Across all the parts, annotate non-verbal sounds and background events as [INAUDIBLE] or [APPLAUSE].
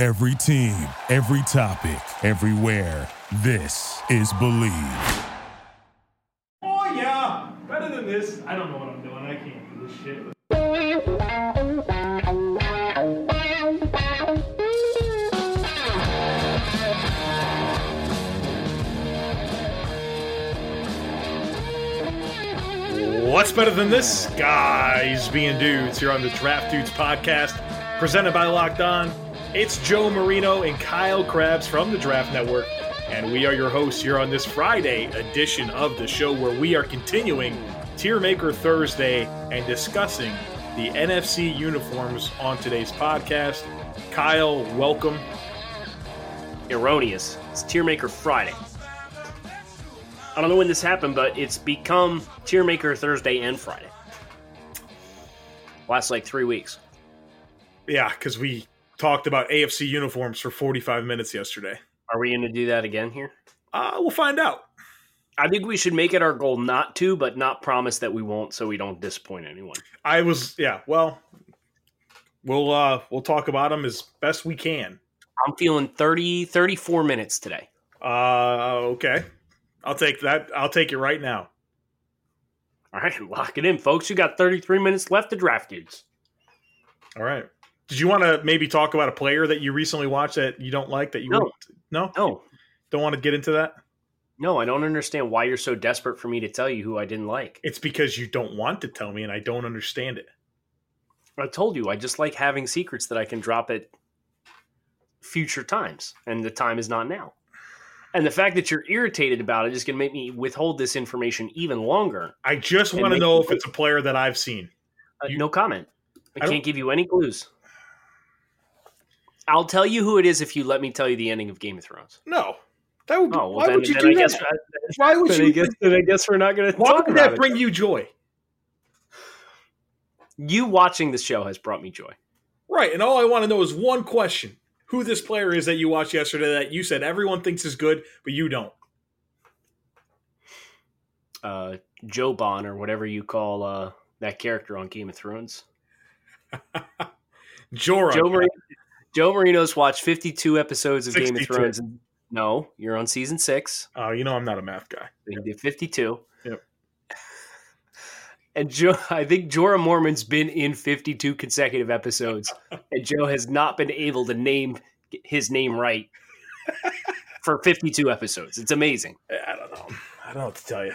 Every team, every topic, everywhere. This is Believe. Oh yeah, better than this. I don't know what I'm doing. I can't do this shit. What's better than this? Guys being dudes here on the Draft Dudes podcast, presented by Locked On. It's Joe Marino and Kyle Crabbs from the Draft Network, and we are your hosts here on this Friday edition of the show where we are continuing Tier Maker Thursday and discussing the NFC uniforms on today's podcast. Kyle, welcome. erroneous. It's Tier Maker Friday. I don't know when this happened, but it's become Tier Maker Thursday and Friday. Last like three weeks. Yeah, because we talked about AFC uniforms for 45 minutes yesterday. Are we going to do that again here? Uh, we'll find out. I think we should make it our goal not to, but not promise that we won't, so we don't disappoint anyone. I was, yeah, well, we'll uh, we'll talk about them as best we can. I'm feeling 30, 34 minutes today. Uh, okay, I'll take that. I'll take it right now. All right, [LAUGHS] lock it in, folks. You got 33 minutes left to draft dudes. All right. Did you want to maybe talk about a player that you recently watched that you don't like that you No. wouldn't- no No, don't want to get into that? no, I don't understand why you're so desperate for me to tell you who I didn't like. It's because you don't want to tell me, and I don't understand it. I told you, I just like having secrets that I can drop at future times, and the time is not now. And the fact that you're irritated about it is going to make me withhold this information even longer. I just want to know if it's a player that I've seen. Uh, You- no comment. I, I can't give you any clues. I'll tell you who it is if you let me tell you the ending of Game of Thrones. No, that would. Oh, well, why then, would you do I that? guess, [LAUGHS] why would you? I guess, I guess we're not going to why talk would about that it. bring you joy? You watching the show has brought me joy. Right, and all I want to know is one question: Who this player is that you watched yesterday that you said everyone thinks is good, but you don't? Uh, Joe Bon or whatever you call uh, that character on Game of Thrones. [LAUGHS] Jorah. Joe, Marino, Joe Marino's watched 52 episodes of Game of Thrones. And, no, you're on season six. Oh, you know I'm not a math guy. He did 52. Yep. And Joe, I think Jorah Mormont's been in 52 consecutive episodes, [LAUGHS] and Joe has not been able to name his name right for 52 episodes. It's amazing. I don't know. I don't know what to tell you.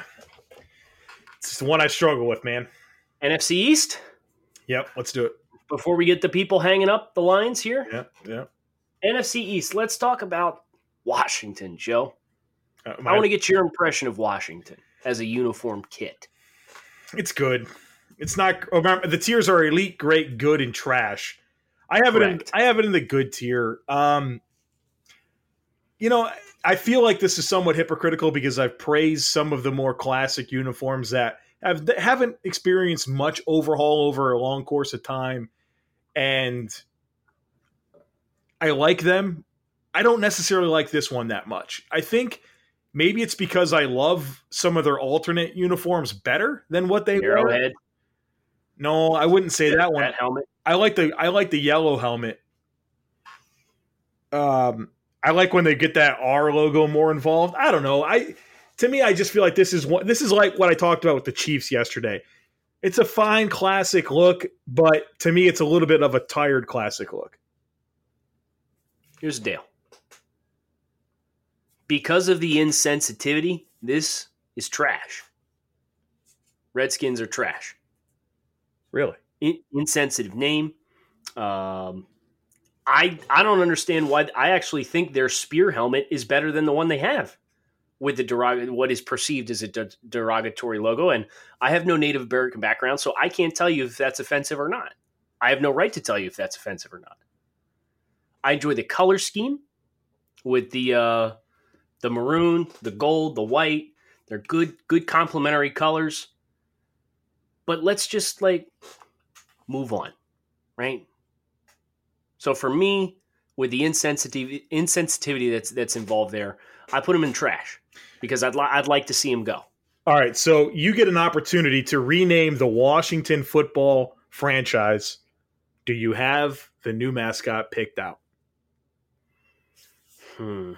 It's just the one I struggle with, man. NFC East, Yep, let's do it. Before we get the people hanging up the lines here, Yeah, yep. NFC East, let's talk about Washington, Joe. Uh, I want to get your impression of Washington as a uniform kit. It's good. It's not. The tiers are elite, great, good, and trash. I have it. In, I have it in the good tier. Um, you know, I feel like this is somewhat hypocritical because I've praised some of the more classic uniforms that have that haven't experienced much overhaul over a long course of time, and I like them. I don't necessarily like this one that much. I think maybe it's because I love some of their alternate uniforms better than what they were. Arrowhead, No, I wouldn't say that one. that helmet. I like the I like the yellow helmet. Um, I like when they get that R logo more involved. I don't know. I to me, I just feel like this is what this is like what I talked about with the Chiefs yesterday. It's a fine classic look, but to me, it's a little bit of a tired classic look. Here's the deal. Because of the insensitivity, this is trash. Redskins are trash. Really? In- insensitive name. Um, I I don't understand why. I actually think their spear helmet is better than the one they have with the derog- what is perceived as a de- derogatory logo. And I have no Native American background, so I can't tell you if that's offensive or not. I have no right to tell you if that's offensive or not. I enjoy the color scheme with the uh, the maroon, the gold, the white. They're good, good complementary colors. But let's just like move on, right? So for me, with the insensitivity insensitivity that's that's involved there, I put them in trash because I'd li- I'd like to see him go. All right, so you get an opportunity to rename the Washington football franchise. Do you have the new mascot picked out? Hmm.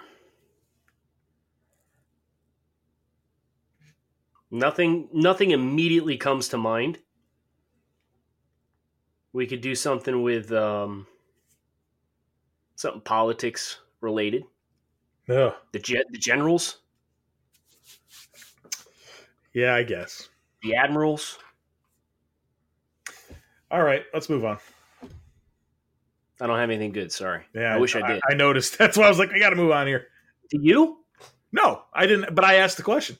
Nothing nothing immediately comes to mind. We could do something with um, something politics related. No. The jet the generals, Yeah, I guess. the admirals. All right, let's move on. I don't have anything good, sorry. Yeah, I wish I, did. I, noticed. [LAUGHS] That's why I was like, I got to move on here. Do you? No, I didn't. But I asked the question.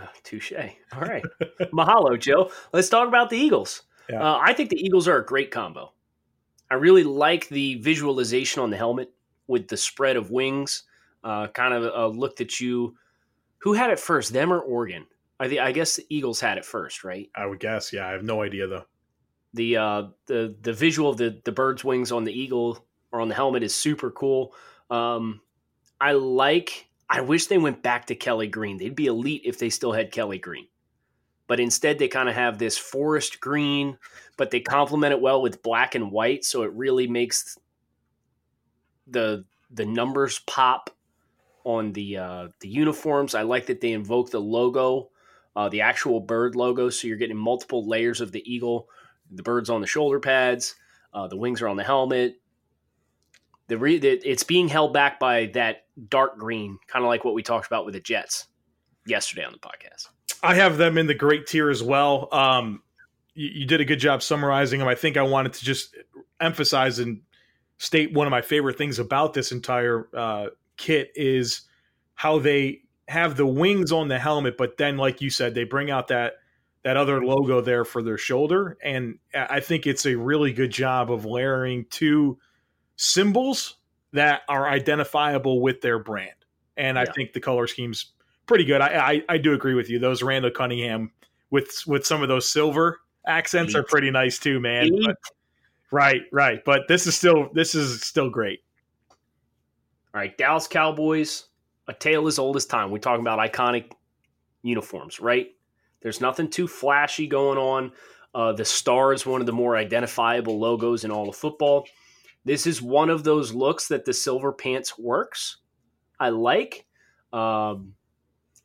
Oh, touche. All right. [LAUGHS] Mahalo, Joe. Let's talk about the Eagles. Yeah. Uh, I think the Eagles are a great combo. I really like the visualization on the helmet with the spread of wings. Uh, kind of a look that you. Who had it first, them or Oregon? I, I guess the Eagles had it first, right? I would guess. Yeah, I have no idea though. The uh, the the visual of the the bird's wings on the eagle or on the helmet is super cool. Um, I like. I wish they went back to Kelly Green. They'd be elite if they still had Kelly Green. But instead, they kind of have this forest green, but they complement it well with black and white, so it really makes the the numbers pop on the uh, the uniforms. I like that they invoke the logo, uh, the actual bird logo, so you're getting multiple layers of the eagle. The bird's on the shoulder pads, uh, the wings are on the helmet. The, re- the it's being held back by that dark green, kind of like what we talked about with the Jets yesterday on the podcast. I have them in the great tier as well. Um, you, you did a good job summarizing them. I think I wanted to just emphasize and state one of my favorite things about this entire uh, kit is how they have the wings on the helmet, but then, like you said, they bring out that that other logo there for their shoulder, and I think it's a really good job of layering two symbols that are identifiable with their brand. And I think the color scheme's pretty good. I, I I do agree with you. Those Randall Cunningham with with some of those silver accents are pretty nice too, man. But- right, right. But this is still this is still great. All right, Dallas Cowboys, a tale as old as time. We're talking about iconic uniforms, right? There's nothing too flashy going on. Uh, the star is one of the more identifiable logos in all of football. This is one of those looks that the silver pants works. I like. Um,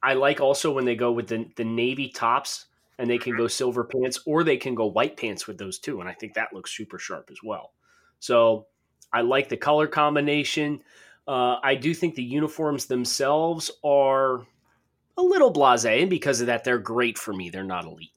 I like also when they go with the, the navy tops and they can go silver pants or they can go white pants with those too. And I think that looks super sharp as well. So I like the color combination. Uh, I do think the uniforms themselves are a little blase, and because of that, they're great for me. They're not elite.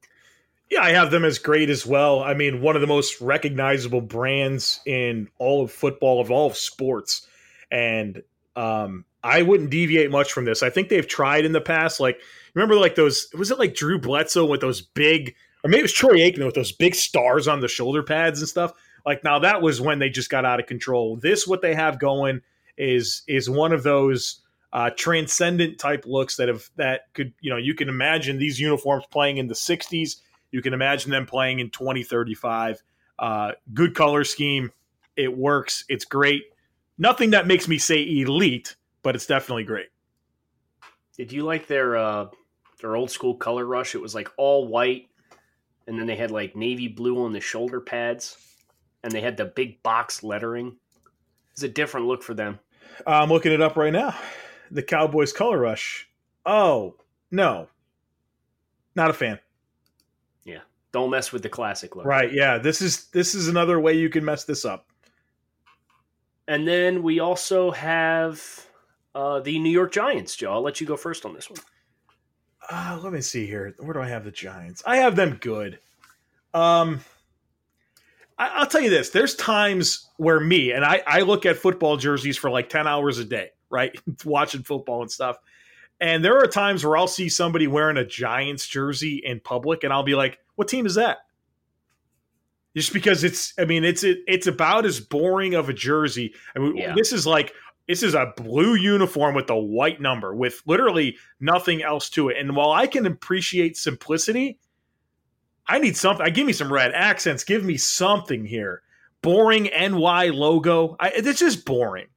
Yeah, I have them as great as well. I mean, one of the most recognizable brands in all of football, of all of sports. And um, I wouldn't deviate much from this. I think they've tried in the past. Like, remember, like those, was it like Drew Bledsoe with those big, or maybe it was Troy Aikman with those big stars on the shoulder pads and stuff? Like, now that was when they just got out of control. This, what they have going, is is one of those uh, transcendent type looks that have that could you know you can imagine these uniforms playing in the 60s you can imagine them playing in 2035 uh, good color scheme it works it's great nothing that makes me say elite but it's definitely great Did you like their uh, their old school color rush? It was like all white, and then they had like navy blue on the shoulder pads, and they had the big box lettering. It's a different look for them. I'm looking it up right now the cowboys color rush oh no not a fan Yeah, Don't mess with the classic look. right yeah this is this is another way you can mess this up And then we also have uh, the New York Giants, Joe. I'll let you go first on this one. Uh, let me see here. Where do I have the Giants? I have them good. Um, I, I'll tell you this: there's times where me and I, I look at football jerseys for like ten hours a day, right, [LAUGHS] watching football and stuff. And there are times where I'll see somebody wearing a Giants jersey in public, and I'll be like, "What team is that?" just because it's I mean it's it, it's about as boring of a jersey. I mean Yeah. this is like this is a blue uniform with a white number with literally nothing else to it. And while I can appreciate simplicity, I need something. I give me some red accents. Give me something here. Boring NY logo. I, it's just boring.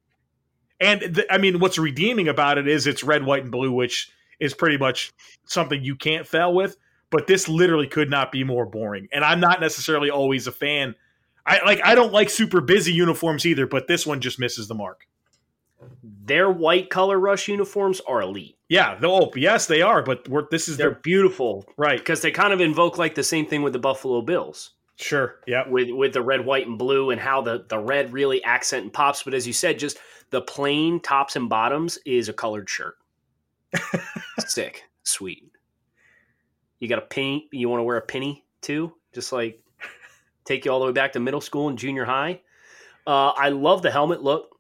And th- I mean, what's redeeming about it is it's red, white, and blue, which is pretty much something you can't fail with. But this literally could not be more boring. And I'm not necessarily always a fan. I like. I don't like super busy uniforms either, but this one just misses the mark. Their white color rush uniforms are elite. Yeah. the- Oh, yes, they are. But we're, this is They're the beautiful right. because they kind of invoke like the same thing with the Buffalo Bills. Sure. Yeah. with with the red, white, and blue, and how the the red really accent and pops. But as you said, just the plain tops and bottoms is a colored shirt. [LAUGHS] Sick, sweet. You got a penny. You want to wear a penny too? Just like take you all the way back to middle school and junior high. Uh, I love the helmet look.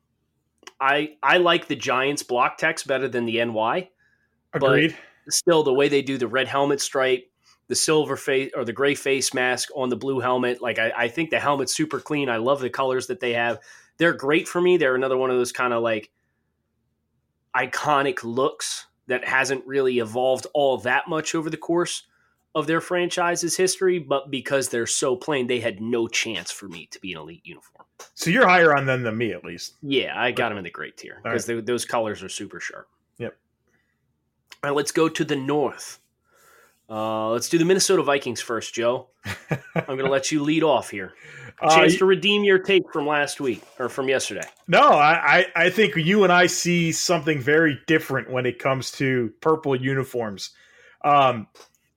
I I like the Giants block text better than the NY. Agreed. Still, the way they do the red helmet stripe, the silver face or the gray face mask on the blue helmet, like I, I think the helmet's super clean. I love the colors that they have. They're great for me. They're another one of those kind of like iconic looks that hasn't really evolved all that much over the course of their franchise's history, but because they're so plain, they had no chance for me to be an elite uniform. so you're higher on them than me, at least. Yeah, I got them in the great tier because those colors are super sharp. All right, let's go to the north. Uh, let's do the Minnesota Vikings first, Joe. [LAUGHS] I'm going to let you lead off here. A Uh, chance to redeem your take from last week or from yesterday. No, I, I, I think you and I see something very different when it comes to purple uniforms. Um,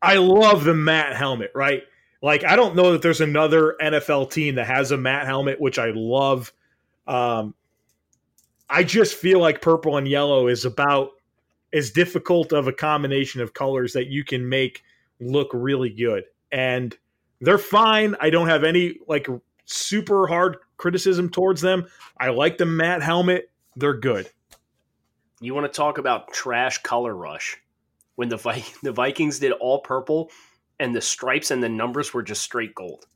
I love the matte helmet, right? Like, I don't know that there's another NFL team that has a matte helmet, which I love. Um, I just feel like purple and yellow is about as difficult of a combination of colors that you can make look really good. And they're fine. I don't have any like super hard criticism towards them. I like the matte helmet. They're good. You want to talk about trash color rush when the Vi- [LAUGHS] the Vikings did all purple and the stripes and the numbers were just straight gold.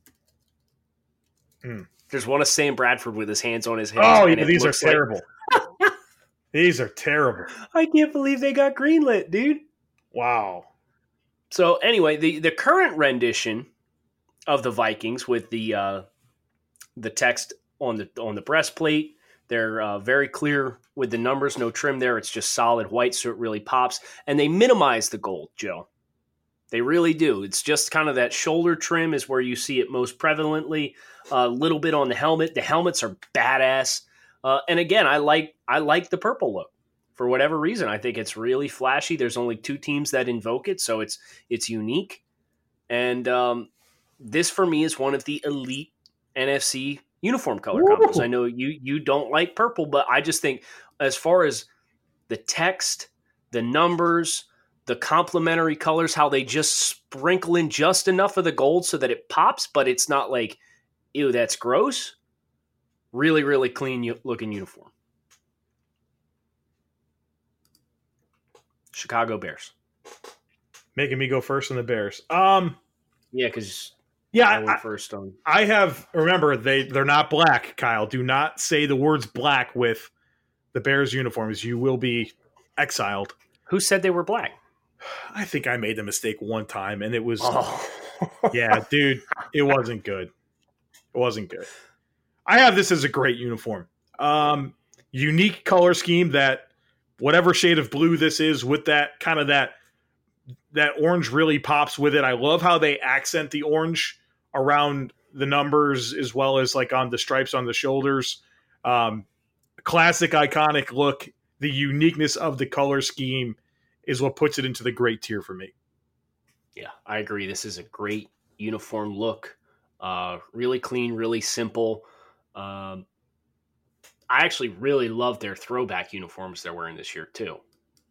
Hmm. There's one of Sam Bradford with his hands on his head. Oh, yeah, these are looks like- terrible. These are terrible. I can't believe they got greenlit, dude. Wow. So anyway, the the current rendition of the Vikings with the uh, the text on the on the breastplate, they're uh, very clear with the numbers, no trim there. It's just solid white, so it really pops. And they minimize the gold, Joe. They really do. It's just kind of that shoulder trim is where you see it most prevalently. A little bit on the helmet. The helmets are badass. Uh, and again, I like I like the purple look for whatever reason. I think it's really flashy. There's only two teams that invoke it, so it's it's unique. And um, this for me is one of the elite NFC uniform color Ooh. combos. I know you you don't like purple, but I just think as far as the text, the numbers, the complementary colors, how they just sprinkle in just enough of the gold so that it pops, but it's not like, ew, that's gross. Really, really clean looking uniform. Chicago Bears. Making me go first on the Bears. Um, Yeah, because yeah, I went first on. I have. Remember, they they're not black. Kyle, do not say the words black with the Bears uniforms. You will be exiled. Who said they were black? I think I made the mistake one time, and it was Oh, yeah, dude, it wasn't good. It wasn't good. I have this as a great uniform. Um, unique color scheme that whatever shade of blue this is with that kind of that that orange really pops with it. I love how they accent the orange around the numbers as well as like on the stripes on the shoulders. Um, classic iconic look. The uniqueness of the color scheme is what puts it into the great tier for me. yeah, I agree. This is a great uniform look. Uh, really clean, really simple. Um, I actually really love their throwback uniforms they're wearing this year too,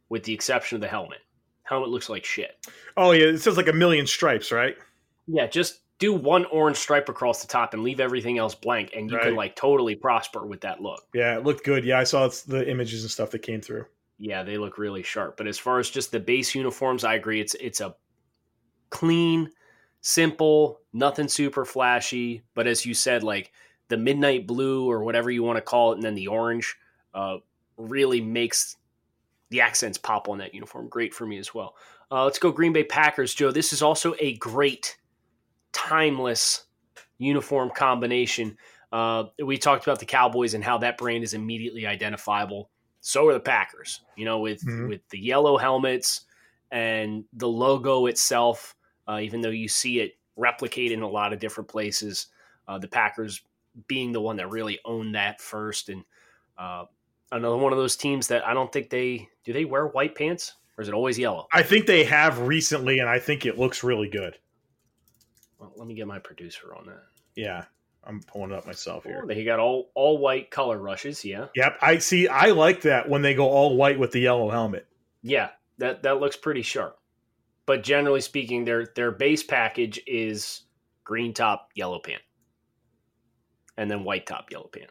with the exception of the helmet. Helmet looks like shit. Oh yeah, it says like a million stripes, right? Yeah, just do one orange stripe across the top and leave everything else blank, and you can like totally prosper with that look. Yeah, it looked good. Yeah, I saw it's the images and stuff that came through. Yeah, they look really sharp. But as far as just the base uniforms, I agree. It's it's a clean, simple, nothing super flashy. But as you said, like the midnight blue or whatever you want to call it, and then the orange uh, really makes the accents pop on that uniform. Great for me as well. Uh, let's go Green Bay Packers, Joe. This is also a great, timeless uniform combination. Uh, we talked about the Cowboys and how that brand is immediately identifiable. So are the Packers, you know, with Mhm. with the yellow helmets and the logo itself. Uh, even though you see it replicated in a lot of different places, uh, the Packers being the one that really owned that first, and uh, another one of those teams that I don't think they do. They wear white pants, or is it always yellow? I think they have recently, and I think it looks really good. Well, let me get my producer on that. Yeah, I'm pulling it up myself here. Oh, they got all all white color rushes. Yeah, Yep, I see. I like that when they go all white with the yellow helmet. yeah, that that looks pretty sharp. But generally speaking, their their base package is green top, yellow pant, and then white top, yellow pant.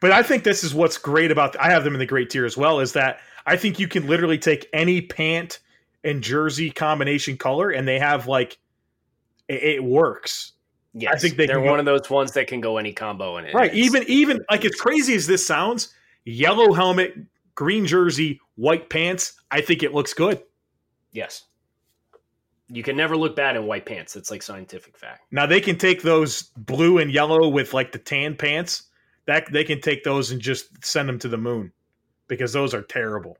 But I think this is what's great about. I have them in the great tier as well. Is that I think you can literally take any pant and jersey combination color, and they have like it, it works. Yes, I think they go- one of those ones that can go any combo in it. Right. Even even like as crazy as this sounds, yellow helmet, green jersey, white pants. I think it looks good. yes, you can never look bad in white pants. It's like scientific fact. Now they can take those blue and yellow with like the tan pants. That they can take those and just send them to the moon because those are terrible.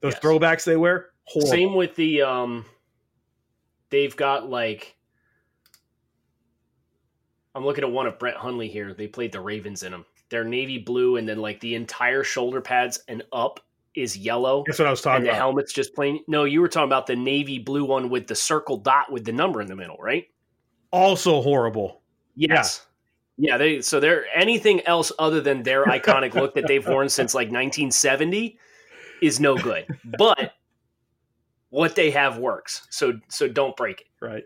Those Yes. throwbacks they wear, horrible. Same with the um they've got like I'm looking at one of Brett Hundley here. They played the Ravens in them. They're navy blue and then like the entire shoulder pads and up is yellow. That's what I was And talking the helmet's just plain. No, you were talking about the navy blue one with the circle dot with the number in the middle, right? Also horrible. Yes. Yeah, they so they're anything else other than their iconic look that they've worn since like 1970 is no good. But what they have works. So so don't break it. Right.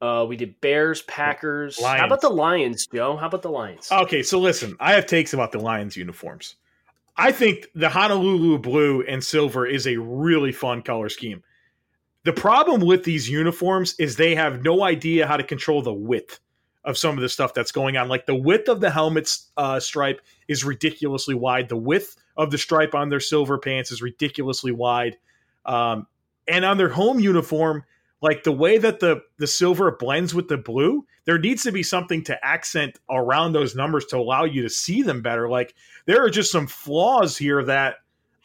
Uh, we did Bears, Packers. Lions. How about the Lions, Joe? How about the Lions? Okay, so listen, I have takes about the Lions uniforms. I think the Honolulu blue and silver is a really fun color scheme. The problem with these uniforms is they have no idea how to control the width of some of the stuff that's going on. Like the width of the helmet's uh, stripe is ridiculously wide. The width of the stripe on their silver pants is ridiculously wide. Um, and on their home uniform, like the way that the the silver blends with the blue, there needs to be something to accent around those numbers to allow you to see them better. Like there are just some flaws here that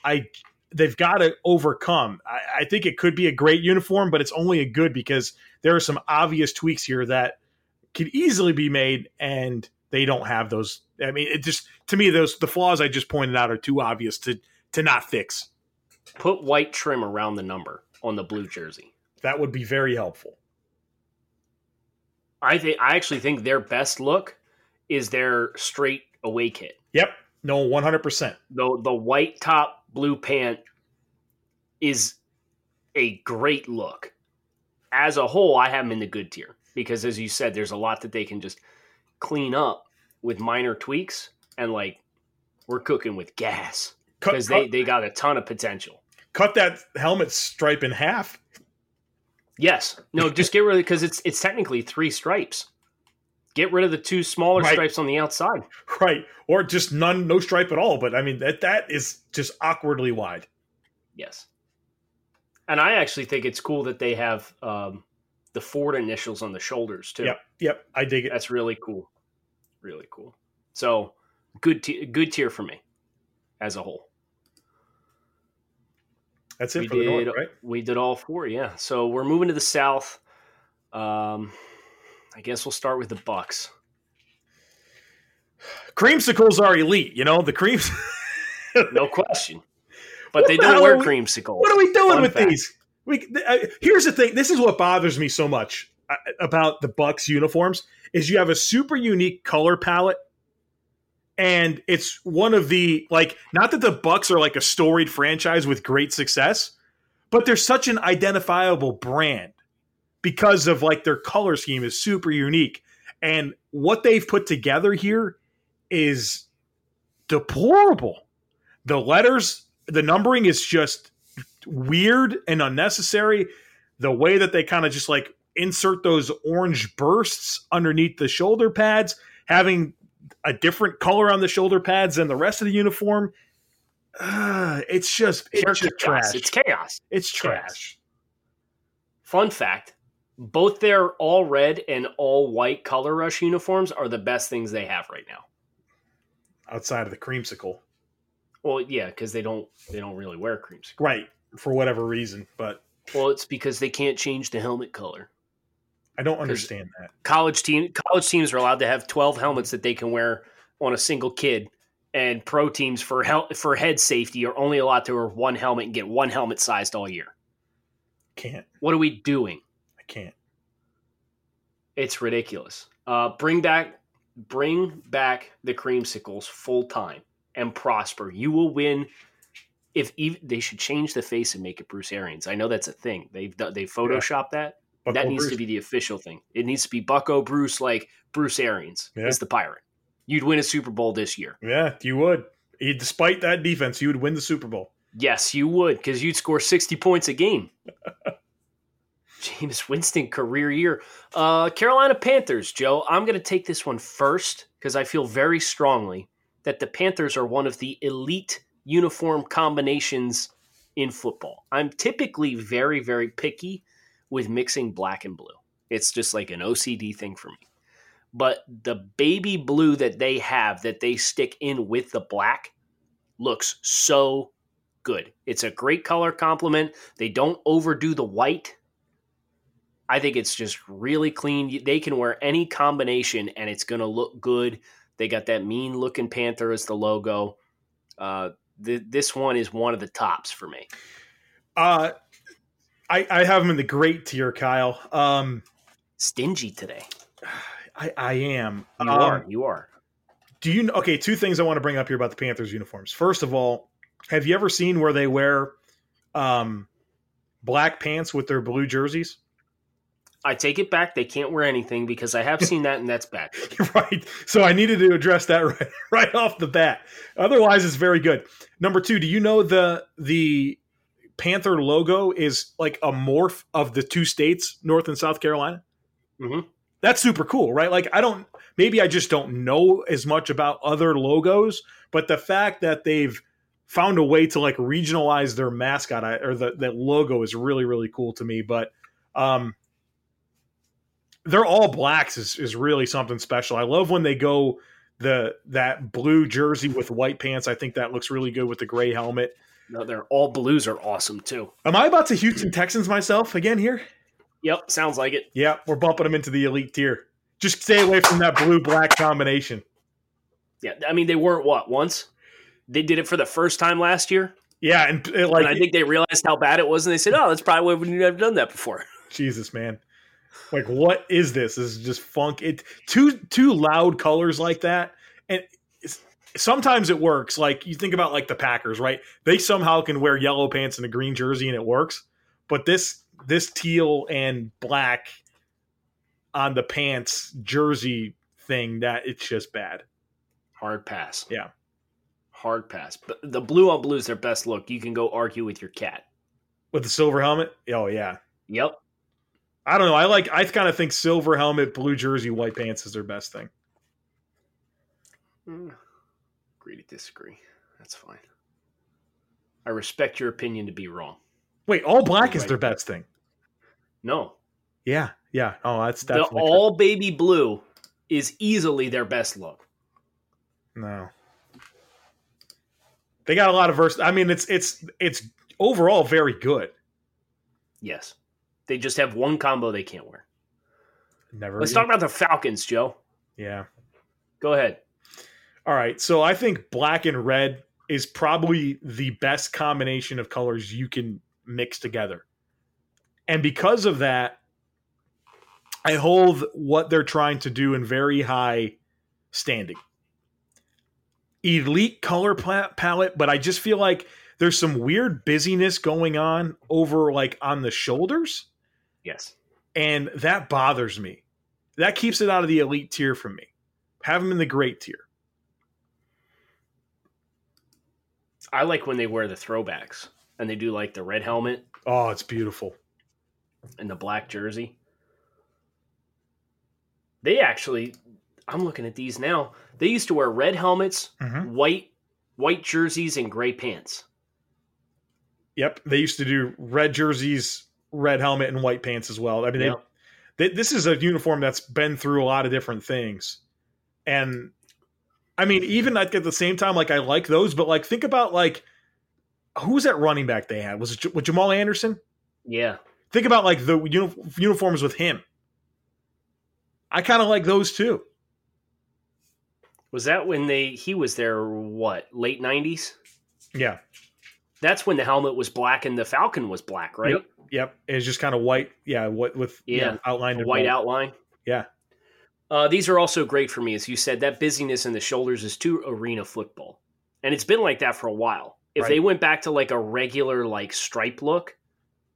I they've got to overcome. I, I think it could be a great uniform, but it's only a good because there are some obvious tweaks here that could easily be made, and they don't have those. I mean, it just to me those the flaws I just pointed out are too obvious to to not fix. Put white trim around the number on the blue jersey. That would be very helpful. I think I actually think their best look is their straight away kit. Yep. No, one hundred percent. the the white top blue pant is a great look. As a whole, I have them in the good tier because, as you said, there's a lot that they can just clean up with minor tweaks, and like we're cooking with gas because they they got a ton of potential. cut that helmet stripe in half. Yes, no, just get rid of because it's it's technically three stripes. Get rid of the two smaller Right. stripes on the outside. Right. Or just none, no stripe at all. But I mean, that that is just awkwardly wide. Yes. And I actually think it's cool that they have um, the Ford initials on the shoulders too. Yep. Yep. I dig it. That's really cool. Really cool. So good, t- good tier for me as a whole. That's it we for the did, North, right? we did all four. Yeah. So we're moving to the South. Um, I guess we'll start with the Bucs. [SIGHS] Creamsicles are elite. You know, the creams. [LAUGHS] No question. [LAUGHS] But What they don't wear we- creamsicles. what are we doing Fun with fact. these? We uh, here's the thing. This is what bothers me so much uh, about the Bucs uniforms is you have a super unique color palette, and it's one of the like not that the Bucs are like a storied franchise with great success, but they're such an identifiable brand because of like their color scheme is super unique, and what they've put together here is deplorable. The letters, the numbering is just weird and unnecessary. the way that they kind of just like insert those orange bursts underneath the shoulder pads, having a different color on the shoulder pads than the rest of the uniform. Uh, it's just it's just chaos. trash. It's chaos. It's chaos. trash. Fun fact both their all red and all white color rush uniforms are the best things they have right now. Outside of the creamsicle, Well, yeah, because they don't they don't really wear creams. right? For whatever reason, but Well, it's because they can't change the helmet color. I don't understand that. College team college teams are allowed to have twelve helmets that they can wear on a single kid, and pro teams for hel- for head safety are only allowed to wear one helmet and get one helmet sized all year. Can't. What are we doing? I can't. It's ridiculous. Uh, bring back, bring back the creamsicles full time and prosper. You will win. If even, they should change the face and make it Bruce Arians, I know that's a thing. They've they photoshopped that. Bucco that needs Bruce. to be the official thing. It needs to be Bucco Bruce, like Bruce Arians Yeah. is the pirate. You'd win a Super Bowl this year. Yeah, you would. Despite that defense, you would win the Super Bowl. Yes, you would, because you'd score sixty points a game. [LAUGHS] Jameis Winston career year. Uh, Carolina Panthers, Joe. I'm going to take this one first because I feel very strongly that the Panthers are one of the elite uniform combinations in football. I'm typically very, very picky with mixing black and blue. It's just like an OCD thing for me. But the baby blue that they have that they stick in with the black looks so good. It's a great color complement. They don't overdo the white. I think it's just really clean. They can wear any combination and it's going to look good. They got that mean looking panther as the logo. Uh, th- this one is one of the tops for me. Uh, I, I have him in the great tier, Kyle. Um, Stingy today. I, I am. You Um, are. You are. Do you okay? Two things I want to bring up here about the Panthers uniforms. First of all, have you ever seen where they wear um, black pants with their blue jerseys? I take it back. They can't wear anything because I have [LAUGHS] seen that and that's bad. right. So I needed to address that [LAUGHS] right, right off the bat. Otherwise, it's very good. Number two, do you know the the Panther logo is like a morph of the two states, North and South Carolina? Mhm. That's super cool, right? Like I don't maybe I just don't know as much about other logos, but the fact that they've found a way to like regionalize their mascot or the that logo is really really cool to me. But um, they're all blacks is, is really something special. I love when they go the that blue jersey with white pants. I think that looks really good with the gray helmet. No, they're all blues are awesome too. Am I about to Houston Texans myself again here? Yep, sounds like it. Yeah, we're bumping them into the elite tier. Just stay away from that blue black combination. Yeah, I mean they weren't what once. They did it for the first time last year, Yeah, and uh, like and I think they realized how bad it was, and they said, "Oh, that's probably why we've never done that before." [LAUGHS] Jesus, man. Like, what is this? This is just funk. It two two loud colors like that, sometimes it works. Like you think about like the Packers, right? They somehow can wear yellow pants and a green jersey, and it works. But this this teal and black on the pants jersey thing that it's just bad. Hard pass. Yeah. hard pass. But the blue on blue is their best look. You can go argue with your cat. With the silver helmet, oh yeah. Yep. I don't know. I like. I kind of think silver helmet, blue jersey, white pants is their best thing. Mm, Agree to disagree. That's fine. I respect your opinion to be wrong. Wait, all black is their best thing. No, Yeah, yeah. Oh, that's the definitely true. all baby blue is easily their best look. No. They got a lot of verse. I mean, it's it's it's overall very good. Yes, they just have one combo they can't wear. Never. Let's talk about the Falcons, Joe. Yeah. Go ahead. All right. So I think black and red is probably the best combination of colors you can mix together, and because of that, I hold what they're trying to do in very high standing. Elite color palette, but I just feel like there's some weird busyness going on over like on the shoulders. Yes. and that bothers me. That keeps it out of the elite tier for me. Have them in the great tier. I like when they wear the throwbacks and they do like the red helmet. Oh, it's beautiful. and the black jersey. They actually, I'm looking at these now. They used to wear red helmets, Mhm. white white jerseys, and gray pants. Yep, they used to do red jerseys, red helmet, and white pants as well. I mean, they- they, this is a uniform that's been through a lot of different things, and I mean, even like at the same time, like I like those, but like think about like who was that running back they had? Was it J- with Jamal Anderson? Yeah, Think about like the uni- uniforms with him. I kind of like those too. was that when they he was there? What late '90s? Yeah. That's when the helmet was black and the Falcon was black, right? Yep. Yep. It's just kind of white. Yeah. What with yeah, Yeah. outlined white outline. Yeah. Uh, these are also great for me, as you said. That busyness in the shoulders is too arena football, and it's been like that for a while. If Right. they went back to like a regular like stripe look,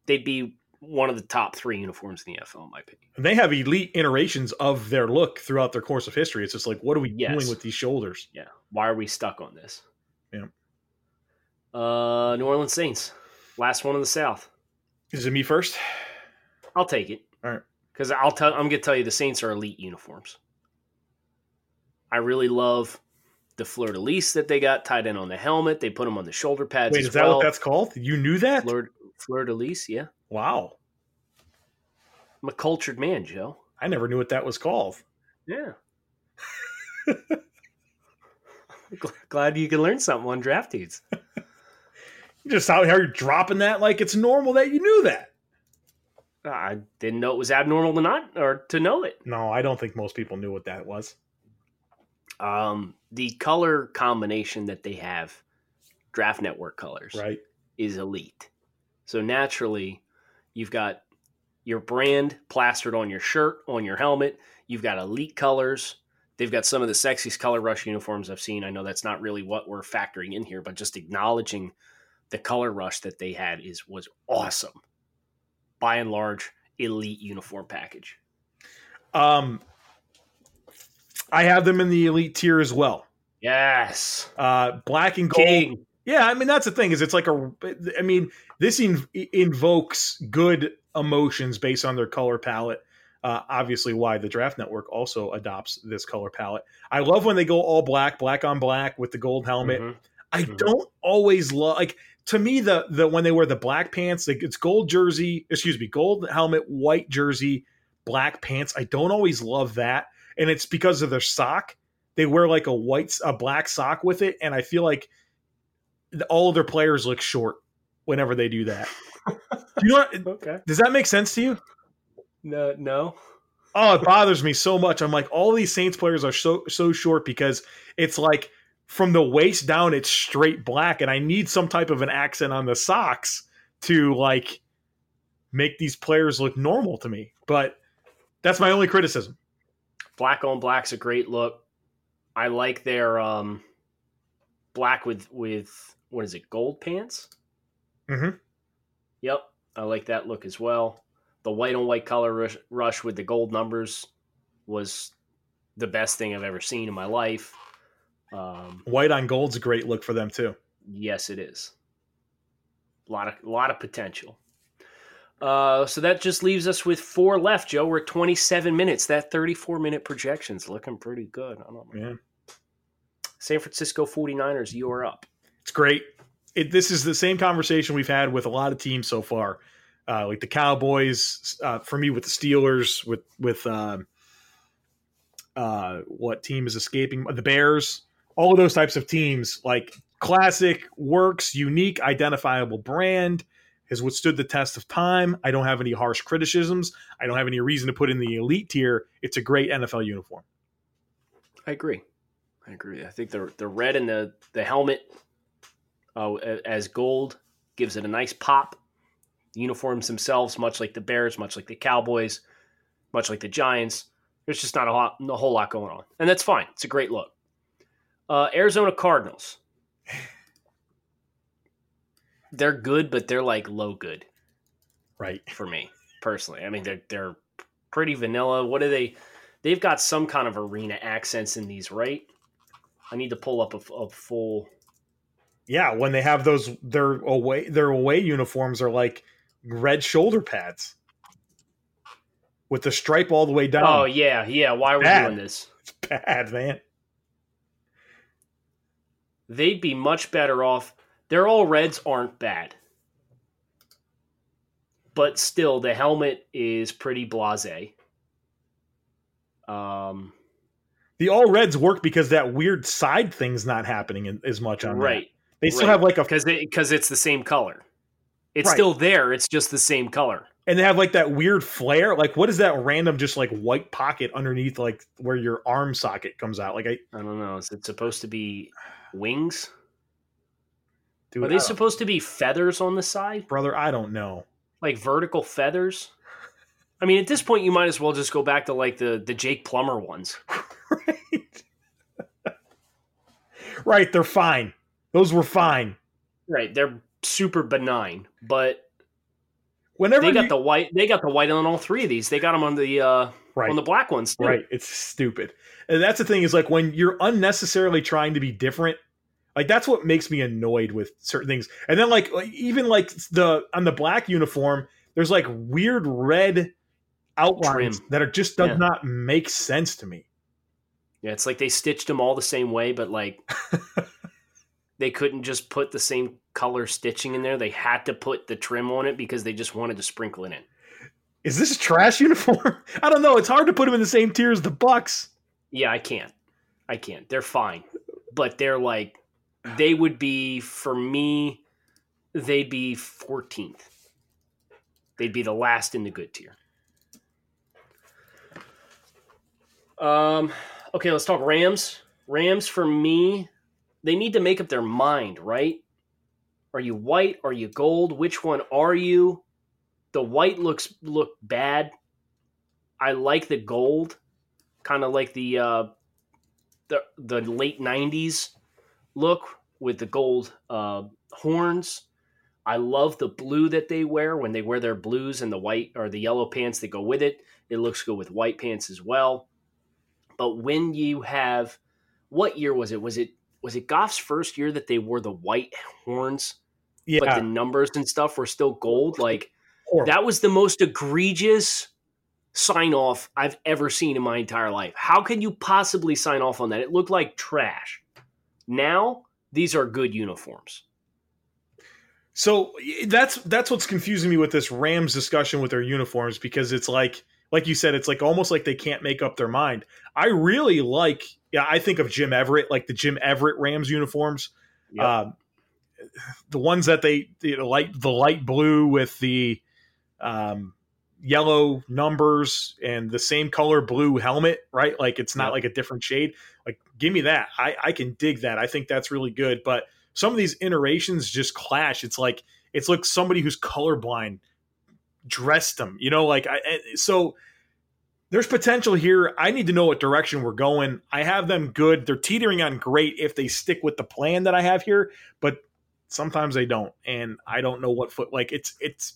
they'd be one of the top three uniforms in the NFL, in my opinion. And they have elite iterations of their look throughout their course of history. It's just like, what are we Yes. doing with these shoulders? Yeah. Why are we stuck on this? Yeah. Uh, New Orleans Saints, last one in the South. Is it me first? I'll take it. All right. Because I'll tell. I'm gonna tell you, the Saints are elite uniforms. I really love the fleur de lis that they got tied in on the helmet. They put them on the shoulder pads. Wait, as is that well. what that's called? You knew that? fleur, fleur de lis? Yeah, Wow. I'm a cultured man, Joe. I never knew what that was called. Yeah. [LAUGHS] Glad you can learn something on draft dudes. [LAUGHS] You just out here dropping that like it's normal that you knew that. I didn't know it was abnormal to not or to know it. No, I don't think most people knew what that was. Um, the color combination that they have, Draft Network colors, Right. is elite. So naturally, you've got your brand plastered on your shirt, on your helmet. You've got elite colors. They've got some of the sexiest color rush uniforms I've seen. I know that's not really what we're factoring in here, but just acknowledging the color rush that they had is was awesome. By and large, elite uniform package. Um, I have them in the elite tier as well. Yes. Uh, black and gold. King. Yeah, I mean that's the thing is it's like a. I mean this in, invokes good emotions based on their color palette. Uh, obviously, why the Draft Network also adopts this color palette. I love when they go all black, black on black with the gold helmet. Mhm. I Mhm. don't always love like to me the the when they wear the black pants, like it's gold jersey, excuse me, gold helmet, white jersey, black pants. I don't always love that, and it's because of their sock. They wear like a white a black sock with it, and I feel like all of their players look short whenever they do that. you know what? [LAUGHS] Okay. Does that make sense to you? No, no. Oh, it bothers me so much. I'm like, all these Saints players are so so short because it's like from the waist down, it's straight black, and I need some type of an accent on the socks to like make these players look normal to me. But that's my only criticism. Black on black's a great look. I like their um black with with what is it, gold pants? mm-hmm Yep, I like that look as well. The white on white color rush, rush with the gold numbers was the best thing I've ever seen in my life. Um, White on gold's a great look for them too. yes, it is. A lot of a lot of potential. Uh, so that just leaves us with four left, Joe. We're at 27 minutes. That 34 minute projection's looking pretty good. I don't know. Yeah. San Francisco 49ers, you are up. It's great. It, this is the same conversation we've had with a lot of teams so far, uh, like the Cowboys. Uh, for me, with the Steelers, with with uh, uh, what team is escaping? The Bears. All of those types of teams, like classic, works, unique, identifiable brand, has withstood the test of time. I don't have any harsh criticisms. I don't have any reason to put in the elite tier. It's a great NFL uniform. I agree. I agree. I think the the red and the the helmet uh, as gold gives it a nice pop. The uniforms themselves, much like the Bears, much like the Cowboys, much like the Giants, there's just not a, lot, a whole lot going on, and that's fine. It's a great look. Uh, Arizona Cardinals. They're good, but they're like low good Right. for me personally. I mean, they're they're pretty vanilla. What do they? They've got some kind of arena accents in these, right? I need to pull up a, a full. Yeah, when they have those their away their away uniforms are like red shoulder pads. with the stripe all the way down. Oh yeah, yeah. Why are we Bad. doing this? It's bad, man. They'd be much better off. Their all reds aren't bad, but still, the helmet is pretty blasé. Um, The all reds work because that weird side thing's not happening as much on that. right, They still right. have like a because because it's the same color. It's Right. still there. It's just the same color. and they have like that weird flare. Like what is that random just like white pocket underneath like where your arm socket comes out? Like I I don't know. Is it supposed to be wings? dude, Are they supposed to be feathers on the side, brother, I don't know. like vertical feathers? I mean, at this point, you might as well just go back to like the the Jake Plummer ones. [LAUGHS] right. right, they're fine. Those were fine. Right, they're super benign, but Whenever they got you- the white. They got the white on all three of these. They got them on the uh, right. on the black ones too. Right. It's stupid. And that's the thing is like when you're unnecessarily trying to be different, like that's what makes me annoyed with certain things. And then like, like even like the on the black uniform, there's like weird red outlines Trim. that are just does Yeah. not make sense to me. Yeah, it's like they stitched them all the same way, but like [LAUGHS] they couldn't just put the same color stitching in there. They had to put the trim on it because they just wanted to sprinkle it in. Is this a trash [LAUGHS] uniform? I don't know. It's hard to put them in the same tier as the Bucs. Yeah, I can't. I can't. They're fine. But they're like they would be for me they'd be 14th. They'd be the last in the good tier. Um okay, let's talk Rams. Rams for me, they need to make up their mind, right? Are you white? Are you gold? Which one are you? The white looks look bad. I like the gold, kind of like the uh, the the late '90s look with the gold uh, horns. I love the blue that they wear when they wear their blues and the white or the yellow pants that go with it. It looks good with white pants as well. But when you have, what year was it? Was it was it Goff's first year that they wore the white horns, Yeah. but the numbers and stuff were still gold? Like horrible. that was the most egregious sign off I've ever seen in my entire life. How can you possibly sign off on that? It looked like trash. Now, these are good uniforms. So that's that's what's confusing me with this Rams discussion with their uniforms because it's like like you said it's like almost like they can't make up their mind. I really like yeah I think of Jim Everett like the Jim Everett Rams uniforms. Yep. Um, the ones that they the light the light blue with the um, yellow numbers and the same color blue helmet, right? Like it's not Yep. like a different shade. Like give me that. I I can dig that. I think that's really good, but some of these iterations just clash. It's like it's like somebody who's colorblind dressed them, you know, like I so there's potential here. I need to know what direction we're going. I have them good. They're teetering on great if they stick with the plan that I have here, but sometimes they don't. And I don't know what foot like it's it's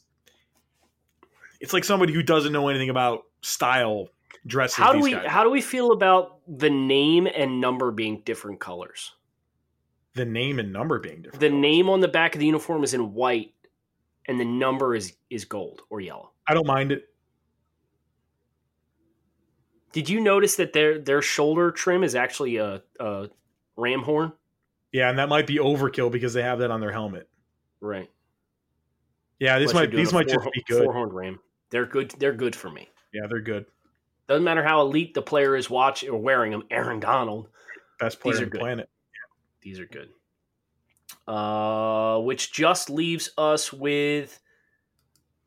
it's like somebody who doesn't know anything about style dresses. How do we guys. how do we feel about the name and number being different colors? the name and number being different. The name on the back of the uniform is in white and the number is is gold or yellow. I don't mind it. Did you notice that their their shoulder trim is actually a, a ram horn? Yeah, and that might be overkill because they have that on their helmet. Right. Yeah, these Unless might these might four, just be good. Four horned ram. They're good. They're good for me. Yeah, they're good. Doesn't matter how elite the player is watching or wearing them. Aaron Donald. Best player These are on the good. planet. These are good. Uh, which just leaves us with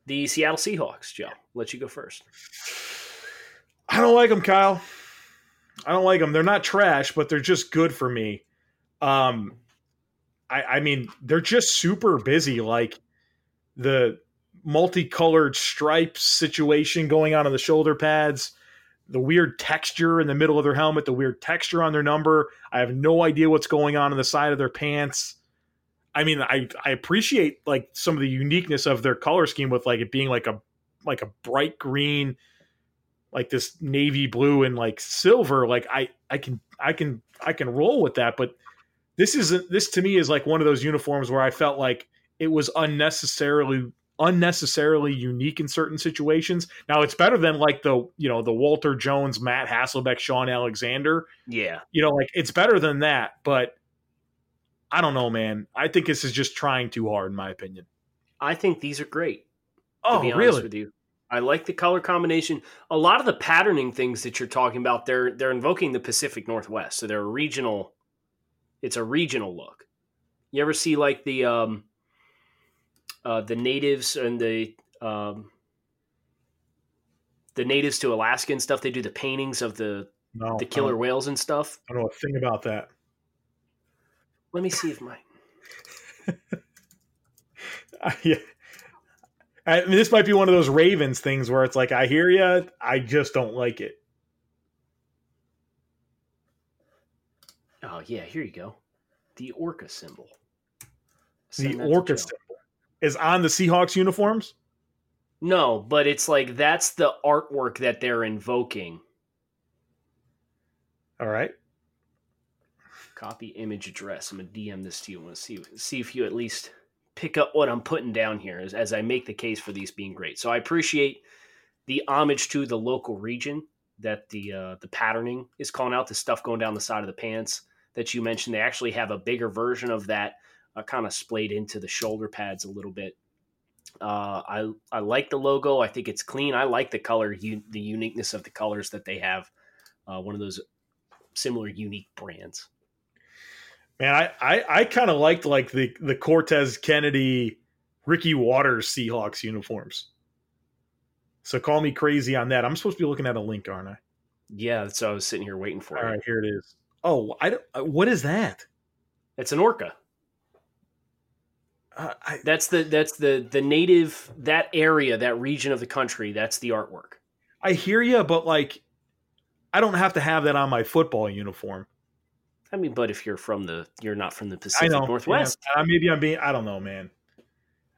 the Seattle Seahawks. Joe, let you go first. I don't like them, Kyle. I don't like them. They're not trash, but they're just good for me. Um, I, I mean, they're just super busy. Like the multicolored stripes situation going on on the shoulder pads, the weird texture in the middle of their helmet, the weird texture on their number. I have no idea what's going on on the side of their pants. I mean, I I appreciate like some of the uniqueness of their color scheme with like it being like a like a bright green like this navy blue and like silver like i i can i can i can roll with that but this isn't this to me is like one of those uniforms where i felt like it was unnecessarily unnecessarily unique in certain situations. Now it's better than like the you know the Walter Jones, Matt Hasselbeck, Shaun Alexander. Yeah, You know, like it's better than that, but I don't know, man. I think this is just trying too hard, in my opinion. I think these are great. To Oh, be honest really? with you, I like the color combination. A lot of the patterning things that you're talking about, they're they're invoking the Pacific Northwest, so they're regional. It's a regional look. You ever see like the um, uh, the natives and the um, the natives to Alaska and stuff? They do the paintings of the No, the killer whales and stuff. I don't know a thing about that. Let me see if my [LAUGHS] yeah. I mean, this might be one of those Ravens things where it's like, I hear you, I just don't like it. oh yeah, here you go, the orca symbol. The Send to orca symbol is on the Seahawks uniforms. No, but it's like that's the artwork that they're invoking. All right. Copy image address. I'm gonna DM this to you. I want to see see if you at least pick up what I'm putting down here as, as I make the case for these being great. So I appreciate the homage to the local region that the uh, the patterning is calling out. The stuff going down the side of the pants that you mentioned. They actually have a bigger version of that, uh, kind of splayed into the shoulder pads a little bit. Uh, I I like the logo. I think it's clean. I like the color, u- the uniqueness of the colors that they have. Uh, one of those similar unique brands. Man, I, I, I kind of liked like the, the Cortez Kennedy, Ricky Watters Seahawks uniforms. So call me crazy on that. I'm supposed to be looking at a link, aren't I? Yeah, that's so I was sitting here waiting for All right, here it is. Oh, I don't, uh, what is that? It's an orca. Uh, I, That's the that's the the native that area that region of the country. That's the artwork. I hear you, but like, I don't have to have that on my football uniform. I mean, but if you're from the you're not from the Pacific know. Northwest. Yeah, uh, maybe I'm being. I don't know, man.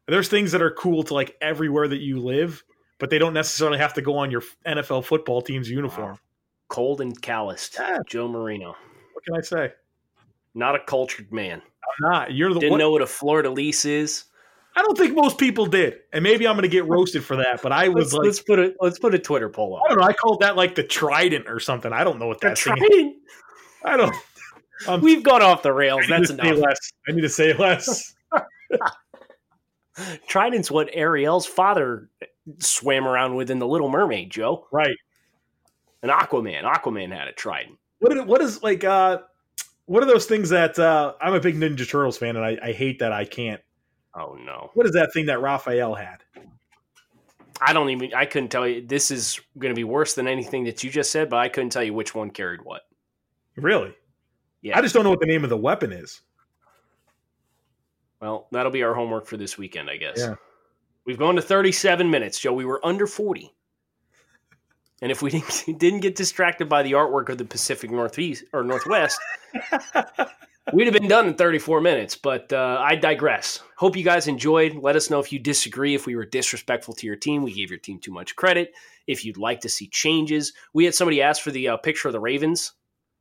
There's things that are cool to like everywhere that you live, but they don't necessarily have to go on your NFL football team's uniform. Cold and calloused. Yeah. Joe Marino, What can I say? Not a cultured man. I'm not. You're the Didn't what- know what a Florida de lis is. I don't think most people did, and maybe I'm going to get roasted for that. But I was Let's, like, let's put a let's put a Twitter poll up. I don't know. I called that like the Trident or something. I don't know what that thing. is. Trident. I don't. Um, We've gone off the rails. That's enough. less. I need to say less. [LAUGHS] Trident's what Ariel's father swam around with in the Little Mermaid. Joe, right. an Aquaman. Aquaman had a trident. What? Did, what is like? uh What are those things that uh I'm a big Ninja Turtles fan, and I, I hate that I can't. Oh no. What is that thing that Raphael had? I don't even. I couldn't tell you. This is going to be worse than anything that you just said, but I couldn't tell you which one carried what. Really? Yeah. I just don't know what the name of the weapon is. Well, that'll be our homework for this weekend, I guess. Yeah. We've gone to 37 minutes, Joe. We were under 40. And if we didn't, [LAUGHS] didn't get distracted by the artwork of the Pacific Northeast or Northwest, [LAUGHS] we'd have been done in 34 minutes. But uh, I digress. Hope you guys enjoyed. Let us know if you disagree, if we were disrespectful to your team, we gave your team too much credit. If you'd like to see changes, we had somebody ask for the uh, picture of the Ravens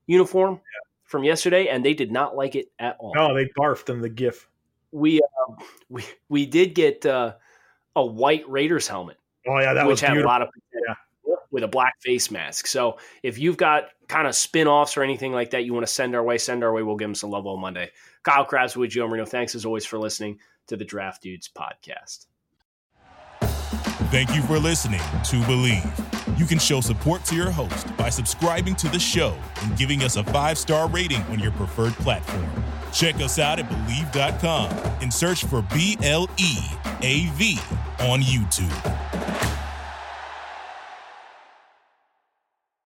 uniform from yesterday, and they did not like it at all No, they barfed in the GIF. we uh, we we did get uh, a white Raiders helmet, Oh yeah, that which was had beautiful. a lot of with a black face mask. So if you've got kind of spin offs or anything like that you want to send our way, send our way. We'll give them some love on Monday. Kyle Crabbs with Joe Marino. Thanks as always for listening to the Draft Dudes podcast. Thank you for listening to Bleav. You can show support to your host by subscribing to the show and giving us a five star rating on your preferred platform. Check us out at Bleav.com and search for B L E A V on YouTube.